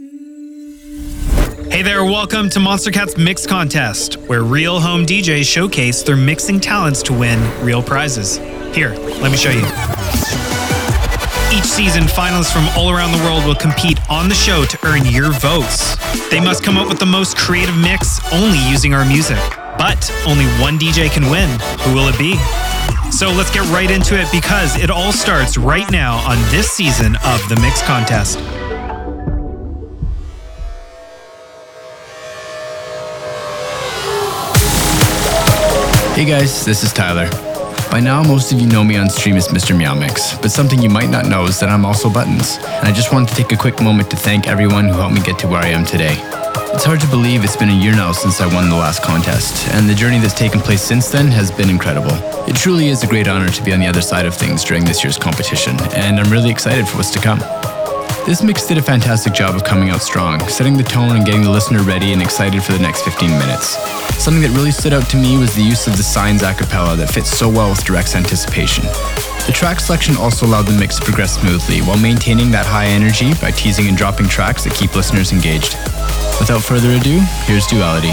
Hey there, welcome to Monstercat's Mix Contest, where real home DJs showcase their mixing talents to win real prizes. Here, let me show you. Each season, finalists from all around the world will compete on the show to earn your votes. They must come up with the most creative mix only using our music. But only one DJ can win. Who will it be? So let's get right into it because it all starts right now on this season of the Mix Contest. Hey guys, this is Tyler. By now, most of you know me on stream as Mr. Meow Mix, but something you might not know is that I'm also Buttons, and I just wanted to take a quick moment to thank everyone who helped me get to where I am today. It's hard to believe it's been a year now since I won the last contest, and the journey that's taken place since then has been incredible. It truly is a great honor to be on the other side of things during this year's competition, and I'm really excited for what's to come. This mix did a fantastic job of coming out strong, setting the tone and getting the listener ready and excited for the next 15 minutes. Something that really stood out to me was the use of the signs a cappella that fits so well with Direct's anticipation. The track selection also allowed the mix to progress smoothly while maintaining that high energy by teasing and dropping tracks that keep listeners engaged. Without further ado, here's Duality.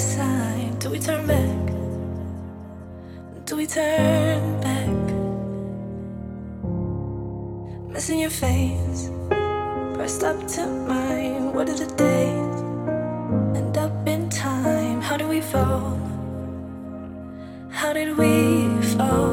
side? Do we turn back? Do we turn back? Missing your face, pressed up to mine. What are the days? End up in time. How do we fall? How did we fall?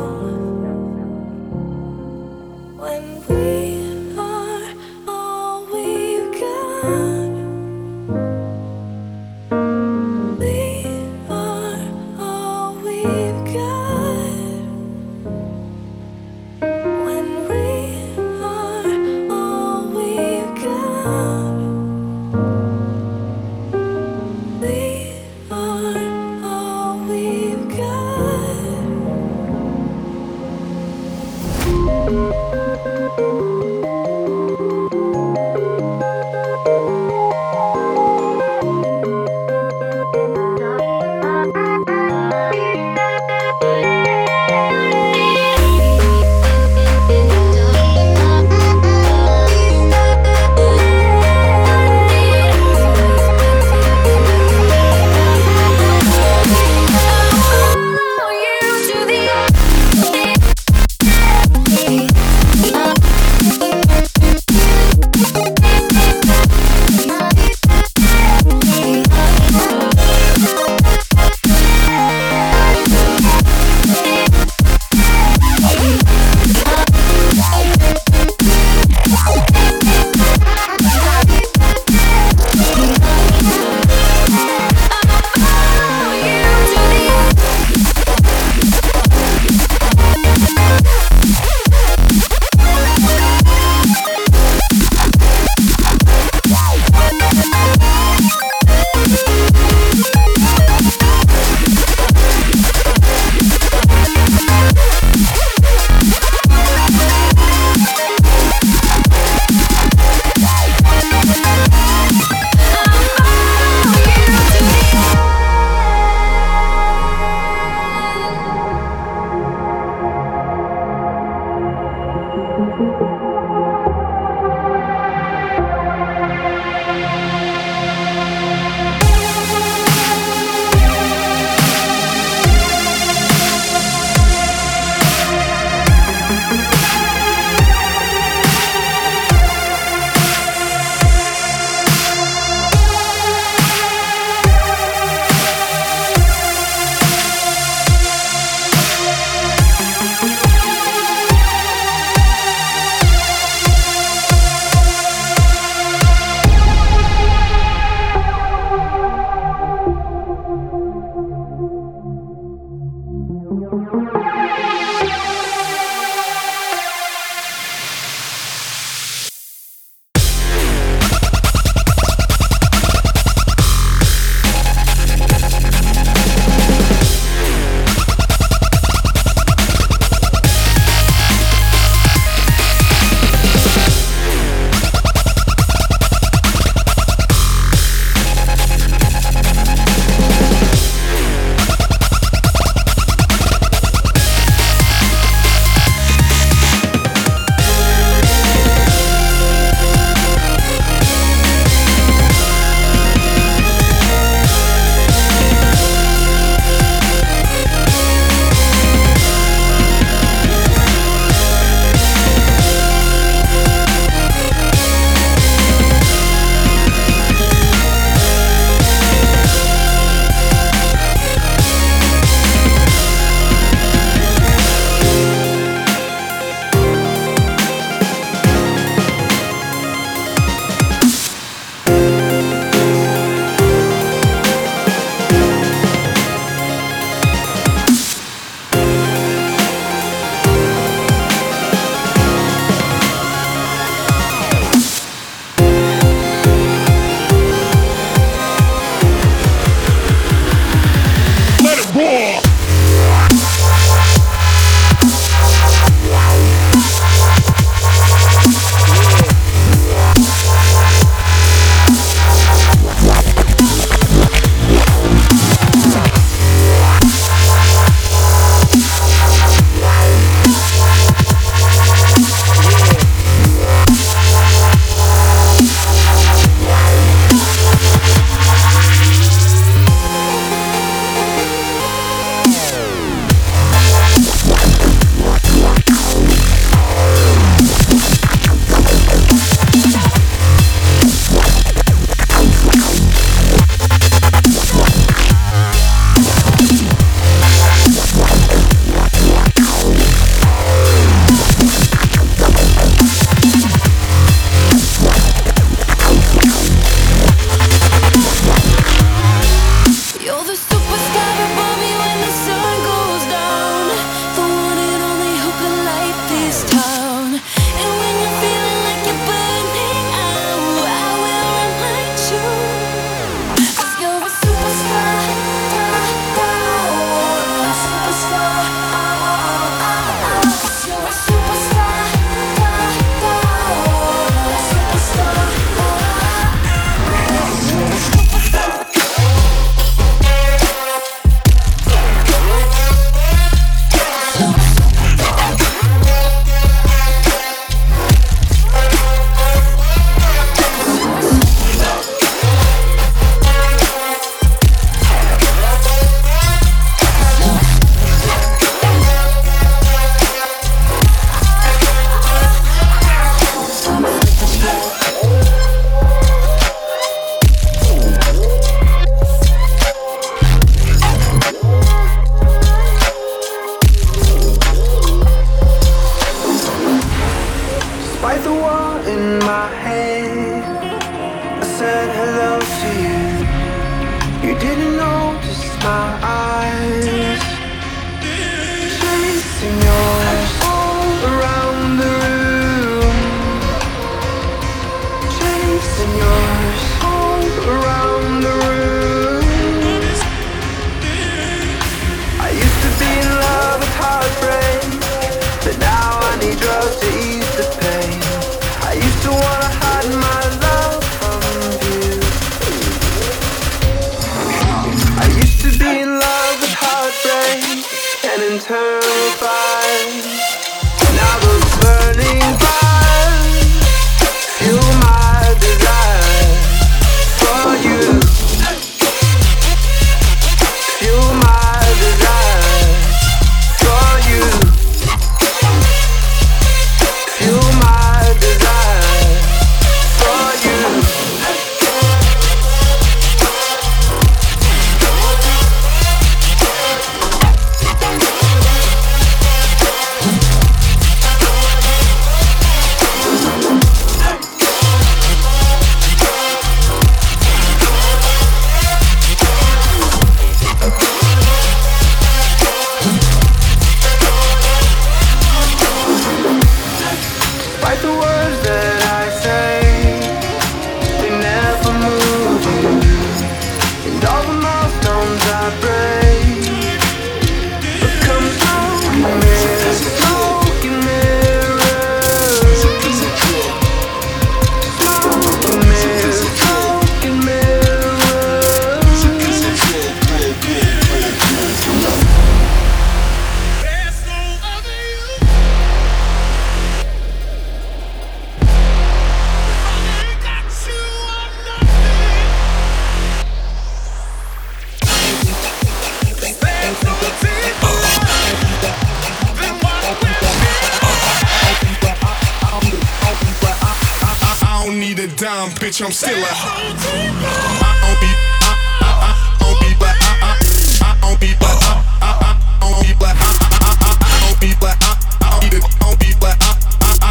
dime, bitch, I'm still a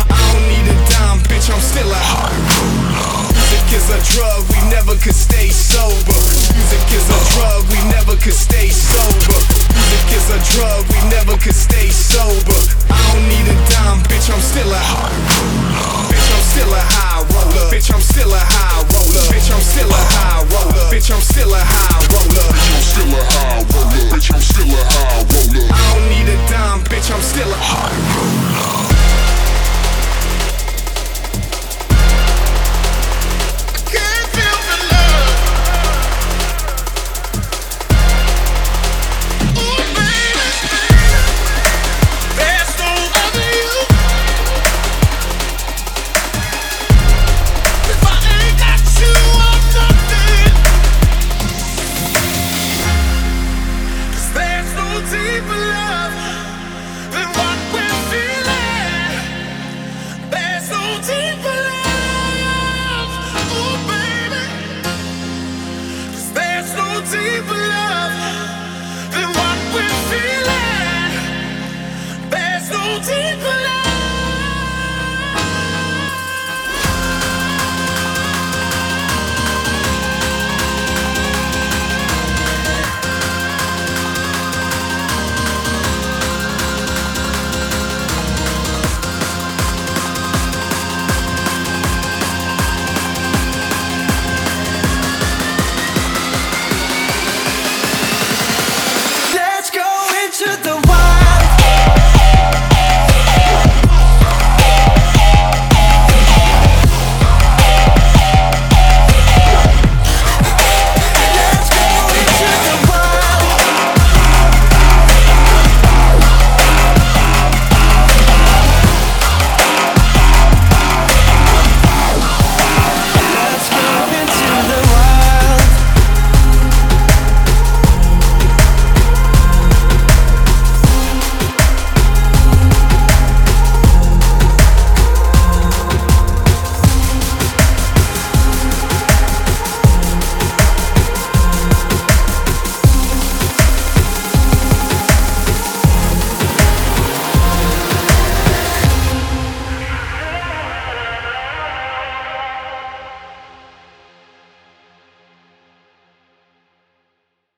don't need a dime, bitch, I'm still a. Music is a drug, we never could stay sober. Music is a drug, we never could stay sober. Music is a drug, we never could stay